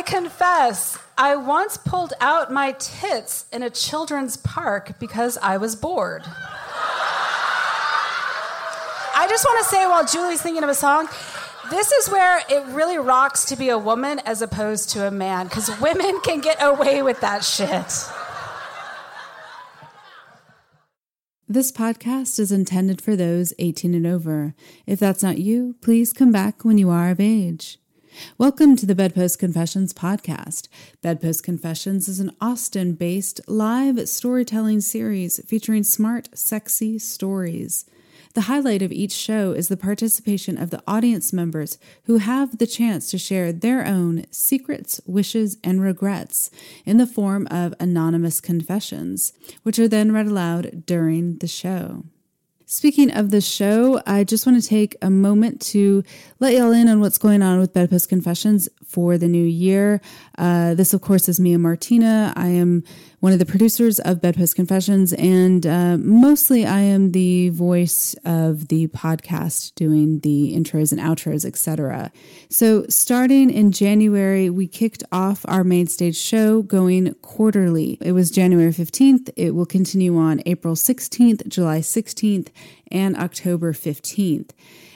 I confess, I once pulled out my tits in a children's park because I was bored. I just want to say while Julie's thinking of a song, this is where it really rocks to be a woman as opposed to a man, because women can get away with that shit. This podcast is intended for those 18 and over. If that's not you, please come back when you are of age. Welcome to the Bedpost Confessions podcast. Bedpost Confessions is an Austin based live storytelling series featuring smart, sexy stories. The highlight of each show is the participation of the audience members who have the chance to share their own secrets, wishes, and regrets in the form of anonymous confessions, which are then read aloud during the show. Speaking of the show, I just want to take a moment to let y'all in on what's going on with Bedpost Confessions for the new year. Uh, this, of course, is Mia Martina. I am one of the producers of Bedpost Confessions, and uh, mostly I am the voice of the podcast, doing the intros and outros, etc. So, starting in January, we kicked off our main stage show going quarterly. It was January 15th. It will continue on April 16th, July 16th, and October 15th.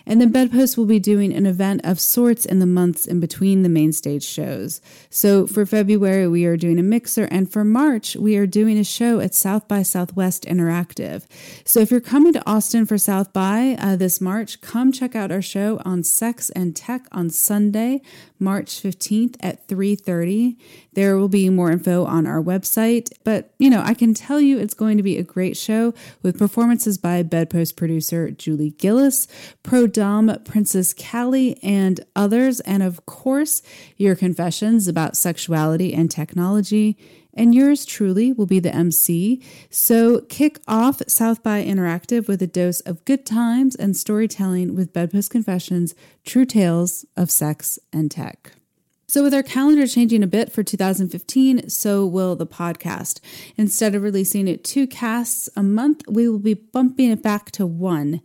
And then Bedpost will be doing an event of sorts in the months in between the main stage shows. So for February, we are doing a mixer, and for March, we are doing a show at South by Southwest Interactive. So if you're coming to Austin for South by uh, this March, come check out our show on Sex and Tech on Sunday, March 15th at 3:30. There will be more info on our website, but you know, I can tell you it's going to be a great show with performances by Bedpost producer Julie Gillis, Pro Dom Princess Callie, and others, and of course, your confessions about sexuality and technology. And yours truly will be the MC. So kick off South by Interactive with a dose of good times and storytelling with Bedpost Confessions, true tales of sex and tech. So, with our calendar changing a bit for 2015, so will the podcast. Instead of releasing it two casts a month, we will be bumping it back to one.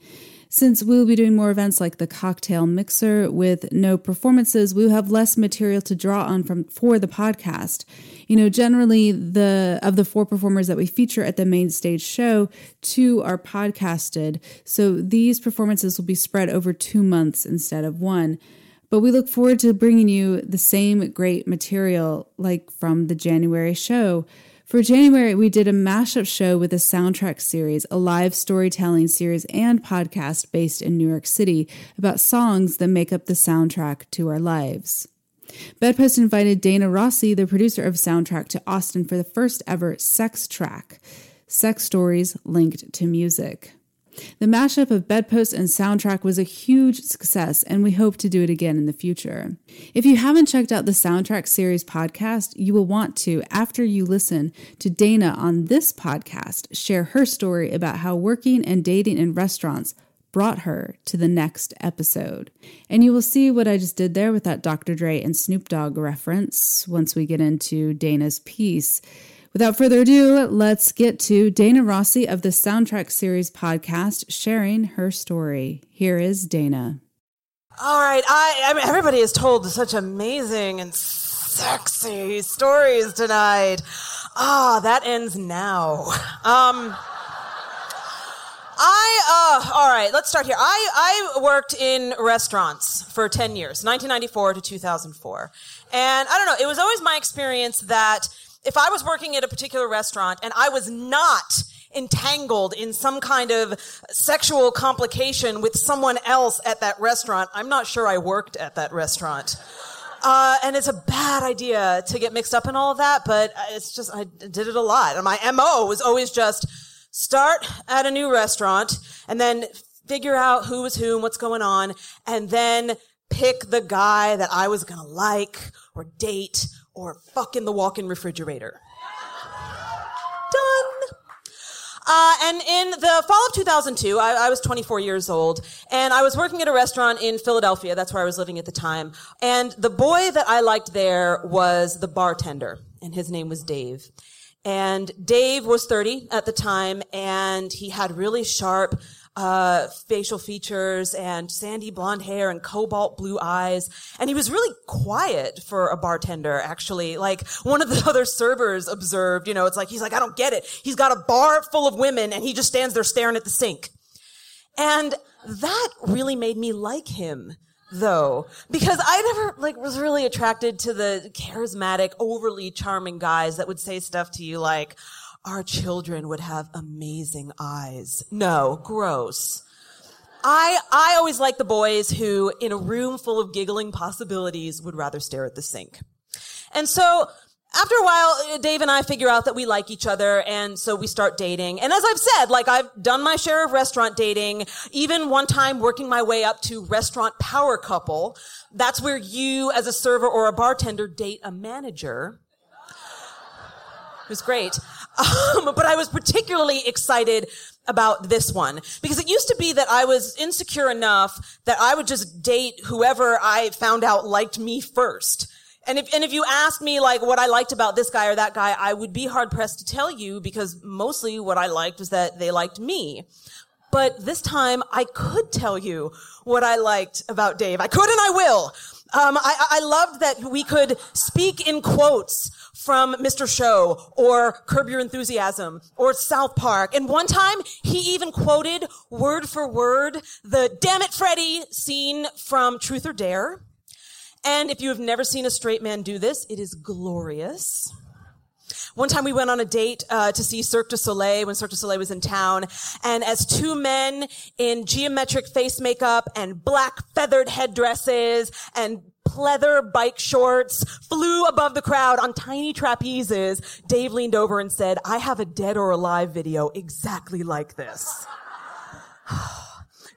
Since we will be doing more events like the cocktail mixer with no performances, we will have less material to draw on from for the podcast. You know, generally the of the four performers that we feature at the main stage show, two are podcasted. So these performances will be spread over 2 months instead of one. But we look forward to bringing you the same great material like from the January show. For January, we did a mashup show with a soundtrack series, a live storytelling series, and podcast based in New York City about songs that make up the soundtrack to our lives. Bedpost invited Dana Rossi, the producer of Soundtrack, to Austin for the first ever sex track, sex stories linked to music. The mashup of Bedpost and Soundtrack was a huge success, and we hope to do it again in the future. If you haven't checked out the Soundtrack Series podcast, you will want to after you listen to Dana on this podcast share her story about how working and dating in restaurants brought her to the next episode. And you will see what I just did there with that Dr. Dre and Snoop Dogg reference once we get into Dana's piece. Without further ado, let's get to Dana Rossi of the Soundtrack Series podcast sharing her story. Here is Dana. All right, I, I mean, everybody has told such amazing and sexy stories tonight. Ah, that ends now. Um, I, uh, all right, let's start here. I, I worked in restaurants for 10 years, 1994 to 2004. And I don't know, it was always my experience that if I was working at a particular restaurant and I was not entangled in some kind of sexual complication with someone else at that restaurant, I'm not sure I worked at that restaurant. Uh, and it's a bad idea to get mixed up in all of that, but it's just, I did it a lot. And my MO was always just start at a new restaurant and then figure out who was who and what's going on, and then pick the guy that I was gonna like or date or fuck in the walk-in refrigerator. Done. Uh, and in the fall of 2002, I, I, was 24 years old, and I was working at a restaurant in Philadelphia. That's where I was living at the time. And the boy that I liked there was the bartender, and his name was Dave. And Dave was 30 at the time, and he had really sharp, uh, facial features and sandy blonde hair and cobalt blue eyes. And he was really quiet for a bartender, actually. Like one of the other servers observed, you know, it's like, he's like, I don't get it. He's got a bar full of women and he just stands there staring at the sink. And that really made me like him though because i never like was really attracted to the charismatic overly charming guys that would say stuff to you like our children would have amazing eyes no gross i i always like the boys who in a room full of giggling possibilities would rather stare at the sink and so after a while, Dave and I figure out that we like each other, and so we start dating. And as I've said, like I've done my share of restaurant dating, even one time working my way up to restaurant power couple. That's where you, as a server or a bartender, date a manager. It was great. Um, but I was particularly excited about this one because it used to be that I was insecure enough that I would just date whoever I found out liked me first. And if, and if you asked me like what I liked about this guy or that guy, I would be hard pressed to tell you because mostly what I liked was that they liked me. But this time I could tell you what I liked about Dave. I could and I will. Um, I, I loved that we could speak in quotes from Mr. Show or Curb Your Enthusiasm or South Park. And one time he even quoted word for word the Damn It Freddy scene from Truth or Dare. And if you have never seen a straight man do this, it is glorious. One time we went on a date uh, to see Cirque du Soleil when Cirque du Soleil was in town, and as two men in geometric face makeup and black feathered headdresses and pleather bike shorts flew above the crowd on tiny trapezes, Dave leaned over and said, "I have a dead or alive video exactly like this."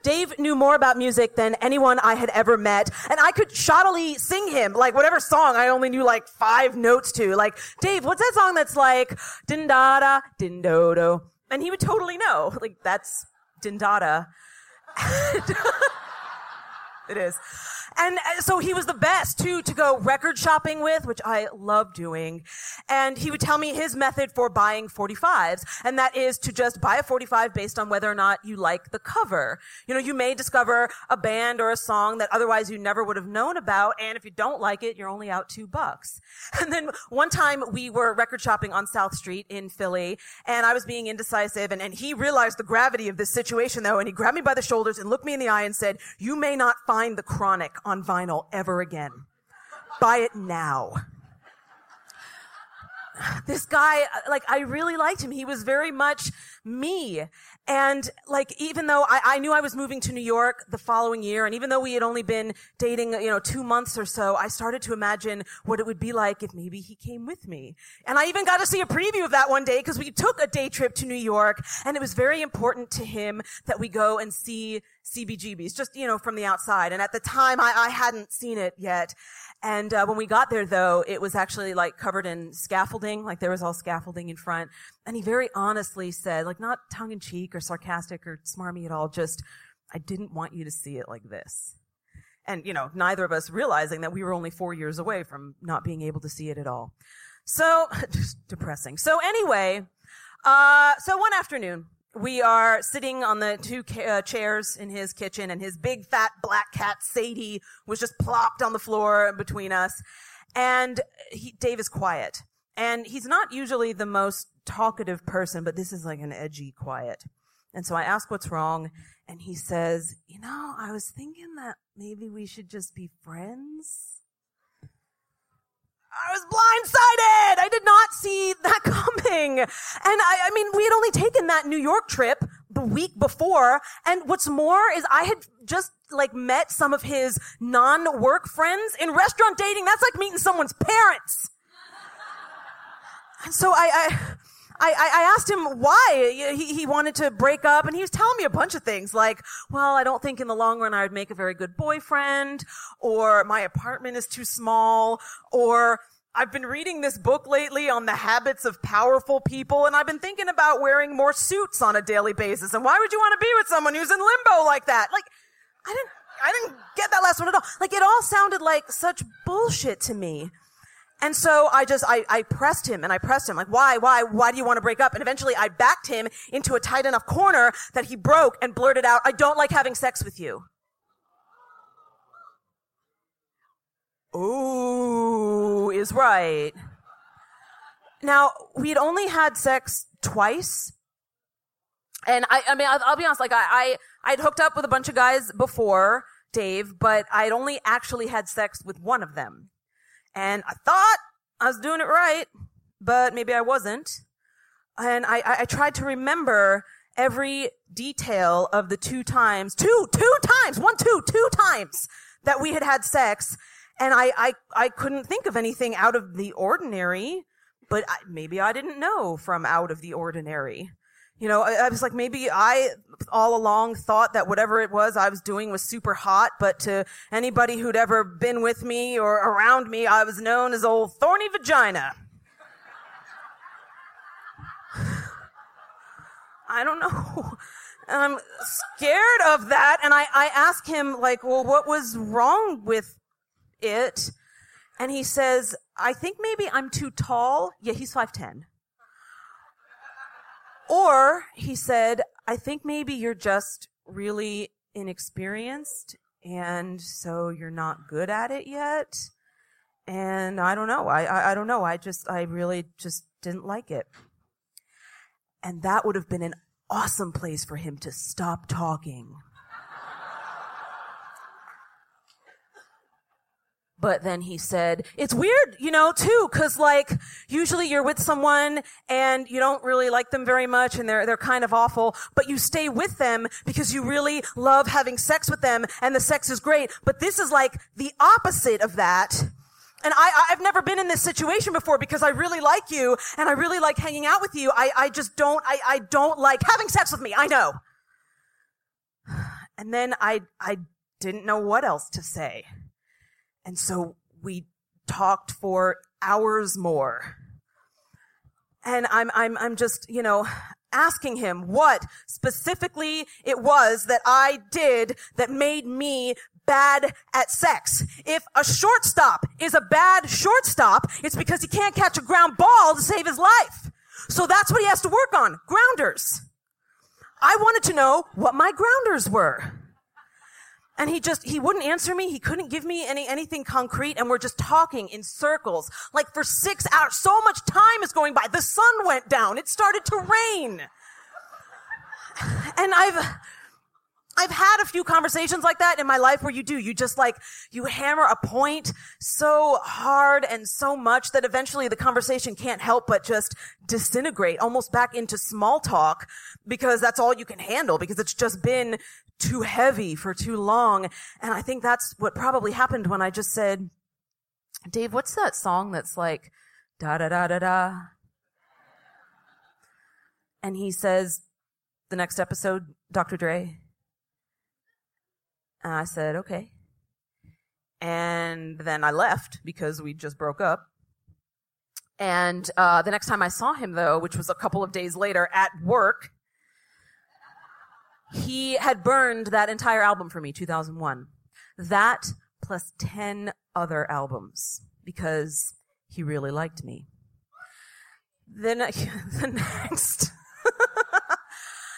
Dave knew more about music than anyone I had ever met, and I could shoddily sing him, like whatever song I only knew like five notes to. Like, Dave, what's that song that's like, din da da, din do do? And he would totally know. Like, that's din da da. it is. And uh, so he was the best too to go record shopping with, which I love doing. And he would tell me his method for buying 45s. And that is to just buy a 45 based on whether or not you like the cover. You know, you may discover a band or a song that otherwise you never would have known about. And if you don't like it, you're only out two bucks. And then one time we were record shopping on South Street in Philly and I was being indecisive and, and he realized the gravity of this situation though. And he grabbed me by the shoulders and looked me in the eye and said, you may not find the chronic on vinyl ever again. Buy it now. This guy, uh, like, I really liked him. He was very much me. And like, even though I, I, knew I was moving to New York the following year, and even though we had only been dating, you know, two months or so, I started to imagine what it would be like if maybe he came with me. And I even got to see a preview of that one day because we took a day trip to New York, and it was very important to him that we go and see CBGBs, just, you know, from the outside. And at the time, I, I hadn't seen it yet. And uh, when we got there, though, it was actually like covered in scaffolding, like there was all scaffolding in front. And he very honestly said, like not tongue in cheek or sarcastic or smarmy at all, just, I didn't want you to see it like this. And, you know, neither of us realizing that we were only four years away from not being able to see it at all. So, just depressing. So anyway, uh, so one afternoon, we are sitting on the two uh, chairs in his kitchen and his big fat black cat Sadie was just plopped on the floor between us. And he, Dave is quiet. And he's not usually the most talkative person, but this is like an edgy quiet. And so I ask what's wrong. And he says, you know, I was thinking that maybe we should just be friends. I was blindsided. I did not see that coming. And I, I mean, we had only taken that New York trip the week before. And what's more is I had just like met some of his non-work friends in restaurant dating. That's like meeting someone's parents. And so I, I I, I, asked him why he, he wanted to break up, and he was telling me a bunch of things like, well, I don't think in the long run I would make a very good boyfriend, or my apartment is too small, or I've been reading this book lately on the habits of powerful people, and I've been thinking about wearing more suits on a daily basis. And why would you want to be with someone who's in limbo like that? Like, I didn't, I didn't get that last one at all. Like, it all sounded like such bullshit to me. And so I just, I, I pressed him and I pressed him like, why, why, why do you want to break up? And eventually I backed him into a tight enough corner that he broke and blurted out, I don't like having sex with you. Ooh, is right. Now, we'd only had sex twice. And I, I mean, I'll, I'll be honest, like I, I, I'd hooked up with a bunch of guys before Dave, but I'd only actually had sex with one of them. And I thought I was doing it right, but maybe I wasn't. And I, I, I tried to remember every detail of the two times, two, two times, one, two, two times that we had had sex. And I, I, I couldn't think of anything out of the ordinary, but I, maybe I didn't know from out of the ordinary. You know, I, I, was like, maybe I all along thought that whatever it was I was doing was super hot, but to anybody who'd ever been with me or around me, I was known as old thorny vagina. I don't know. And I'm scared of that. And I, I ask him, like, well, what was wrong with it? And he says, I think maybe I'm too tall. Yeah, he's 5'10. Or he said, I think maybe you're just really inexperienced and so you're not good at it yet. And I don't know. I, I, I don't know. I just, I really just didn't like it. And that would have been an awesome place for him to stop talking. But then he said, it's weird, you know, too, cause like, usually you're with someone and you don't really like them very much and they're, they're kind of awful, but you stay with them because you really love having sex with them and the sex is great. But this is like the opposite of that. And I, I've never been in this situation before because I really like you and I really like hanging out with you. I, I just don't, I, I don't like having sex with me. I know. And then I, I didn't know what else to say. And so we talked for hours more. And I'm, I'm, I'm just, you know, asking him what specifically it was that I did that made me bad at sex. If a shortstop is a bad shortstop, it's because he can't catch a ground ball to save his life. So that's what he has to work on. Grounders. I wanted to know what my grounders were. And he just, he wouldn't answer me. He couldn't give me any, anything concrete. And we're just talking in circles. Like for six hours, so much time is going by. The sun went down. It started to rain. And I've, I've had a few conversations like that in my life where you do, you just like, you hammer a point so hard and so much that eventually the conversation can't help but just disintegrate almost back into small talk because that's all you can handle because it's just been too heavy for too long. And I think that's what probably happened when I just said, Dave, what's that song that's like da da da da da? And he says, the next episode, Dr. Dre. And I said, okay. And then I left because we just broke up. And uh, the next time I saw him, though, which was a couple of days later at work, he had burned that entire album for me, 2001. That plus 10 other albums because he really liked me. Then the next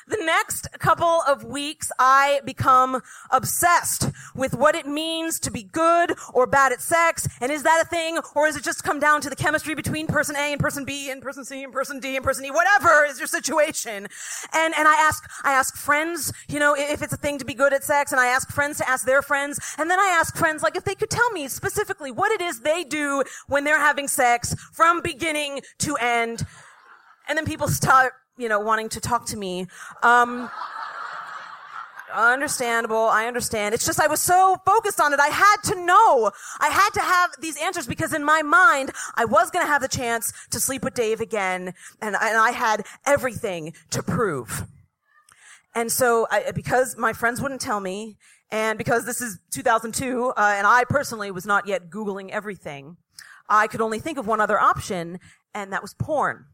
the next couple of weeks, I become obsessed with what it means to be good or bad at sex. And is that a thing? Or is it just come down to the chemistry between person A and person B and person C and person D and person E? Whatever is your situation. And, and I ask, I ask friends, you know, if it's a thing to be good at sex. And I ask friends to ask their friends. And then I ask friends, like, if they could tell me specifically what it is they do when they're having sex from beginning to end. And then people start you know, wanting to talk to me. Um, understandable. I understand. It's just I was so focused on it. I had to know. I had to have these answers because in my mind, I was going to have the chance to sleep with Dave again. And, and I had everything to prove. And so I, because my friends wouldn't tell me and because this is 2002, uh, and I personally was not yet Googling everything, I could only think of one other option and that was porn.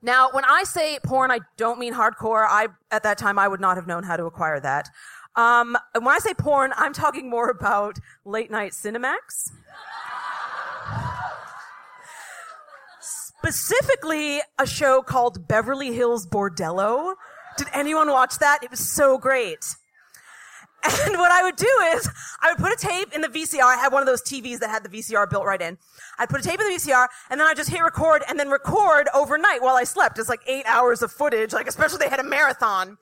Now, when I say porn, I don't mean hardcore. I, at that time, I would not have known how to acquire that. Um, when I say porn, I'm talking more about late night Cinemax. specifically a show called Beverly Hills Bordello. Did anyone watch that? It was so great. And what I would do is I would put a tape in the VCR. I had one of those TVs that had the VCR built right in. I'd put a tape in the VCR and then I'd just hit record and then record overnight while I slept. It's like eight hours of footage, like especially they had a marathon.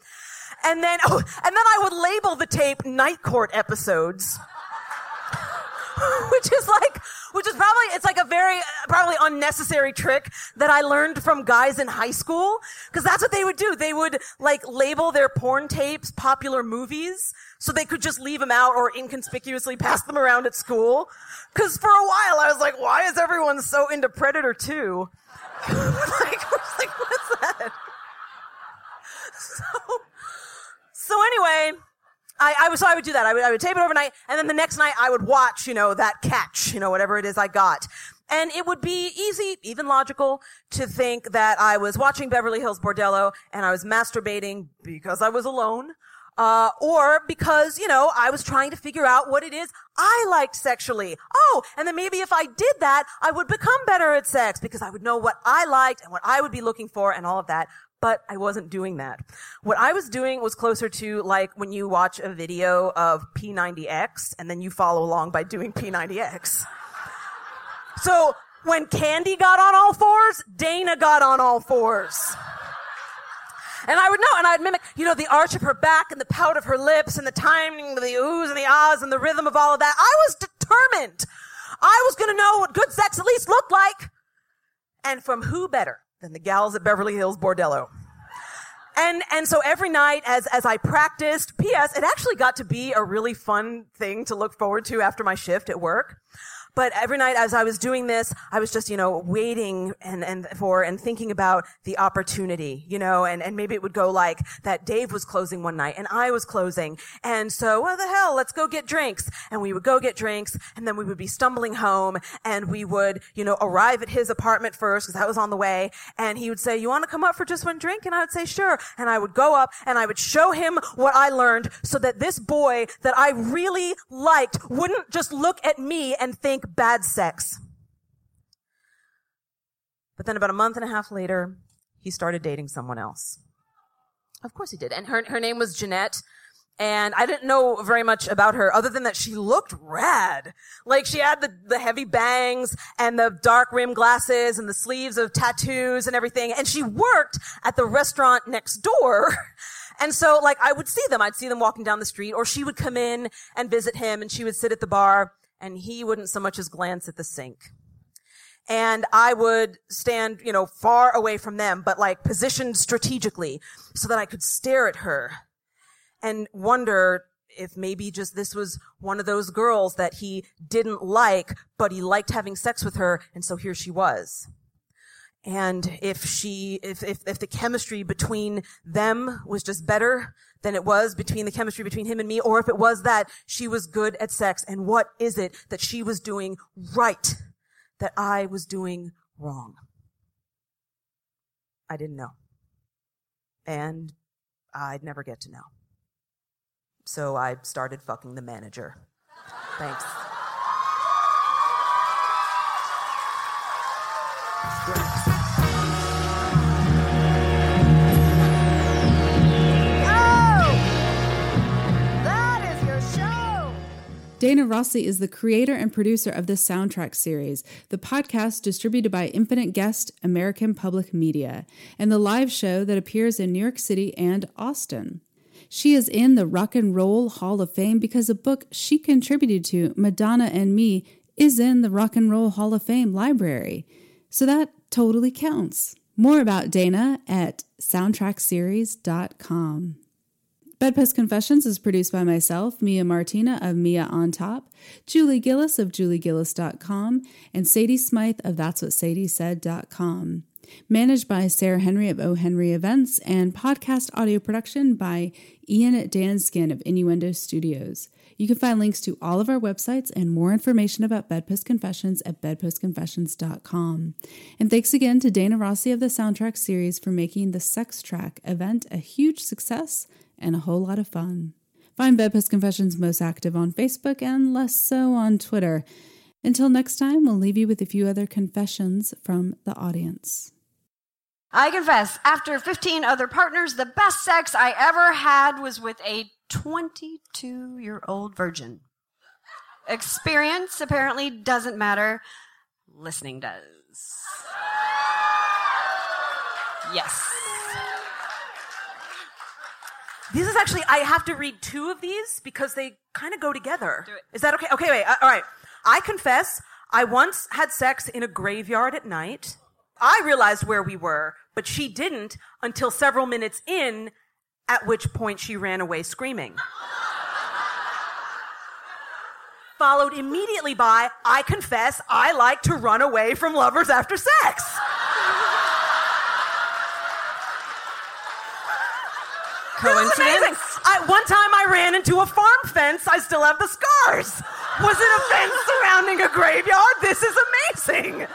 And then, oh, and then I would label the tape Night Court episodes. which is like, which is probably, it's like a very, probably unnecessary trick that I learned from guys in high school. Cause that's what they would do. They would like label their porn tapes popular movies so they could just leave them out or inconspicuously pass them around at school. Cause for a while I was like, why is everyone so into Predator 2? like, like, what's that? So, so anyway, I, I was, so I would do that. I would, I would tape it overnight, and then the next night I would watch, you know, that catch, you know, whatever it is I got. And it would be easy, even logical, to think that I was watching Beverly Hills Bordello and I was masturbating because I was alone. Uh, or because, you know, I was trying to figure out what it is I liked sexually. Oh, and then maybe if I did that, I would become better at sex because I would know what I liked and what I would be looking for and all of that but I wasn't doing that. What I was doing was closer to like when you watch a video of P90X and then you follow along by doing P90X. So when Candy got on all fours, Dana got on all fours. And I would know, and I'd mimic, you know, the arch of her back and the pout of her lips and the timing of the oohs and the ahs and the rhythm of all of that. I was determined. I was going to know what good sex at least looked like. And from who better than the gals at Beverly Hills Bordello. And, and so every night as, as I practiced, P.S., it actually got to be a really fun thing to look forward to after my shift at work. But every night as I was doing this, I was just, you know, waiting and, and for and thinking about the opportunity, you know, and, and maybe it would go like that Dave was closing one night and I was closing. And so, what the hell? Let's go get drinks. And we would go get drinks and then we would be stumbling home and we would, you know, arrive at his apartment first because that was on the way. And he would say, you want to come up for just one drink? And I would say, sure. And I would go up and I would show him what I learned so that this boy that I really liked wouldn't just look at me and think, bad sex. But then about a month and a half later, he started dating someone else. Of course he did. And her, her name was Jeanette. And I didn't know very much about her other than that she looked rad. Like she had the, the heavy bangs and the dark rim glasses and the sleeves of tattoos and everything. And she worked at the restaurant next door. And so like I would see them. I'd see them walking down the street or she would come in and visit him and she would sit at the bar and he wouldn't so much as glance at the sink. And I would stand, you know, far away from them, but like positioned strategically so that I could stare at her and wonder if maybe just this was one of those girls that he didn't like, but he liked having sex with her. And so here she was. And if she, if, if, if the chemistry between them was just better than it was between the chemistry between him and me, or if it was that she was good at sex, and what is it that she was doing right that I was doing wrong? I didn't know. And I'd never get to know. So I started fucking the manager. Thanks. Dana Rossi is the creator and producer of the soundtrack series, the podcast distributed by Infinite Guest American Public Media, and the live show that appears in New York City and Austin. She is in the Rock and Roll Hall of Fame because a book she contributed to, Madonna and Me, is in the Rock and Roll Hall of Fame library. So that totally counts. More about Dana at soundtrackseries.com. Bedpost Confessions is produced by myself, Mia Martina of Mia on Top, Julie Gillis of juliegillis.com, and Sadie Smythe of That's What Sadie Said.com. Managed by Sarah Henry of O. Henry Events, and podcast audio production by Ian Danskin of Innuendo Studios. You can find links to all of our websites and more information about Bedpost Confessions at bedpostconfessions.com. And thanks again to Dana Rossi of the soundtrack series for making the Sex Track event a huge success and a whole lot of fun. Find Bedpost Confessions most active on Facebook and less so on Twitter. Until next time, we'll leave you with a few other confessions from the audience. I confess, after 15 other partners, the best sex I ever had was with a 22 year old virgin. Experience apparently doesn't matter, listening does. Yes. This is actually, I have to read two of these because they kind of go together. Is that okay? Okay, wait. Uh, all right. I confess, I once had sex in a graveyard at night. I realized where we were, but she didn't until several minutes in, at which point she ran away screaming. Followed immediately by, I confess, I like to run away from lovers after sex. Coincidence? I, one time I ran into a farm fence. I still have the scars. Was it a fence surrounding a graveyard? This is amazing.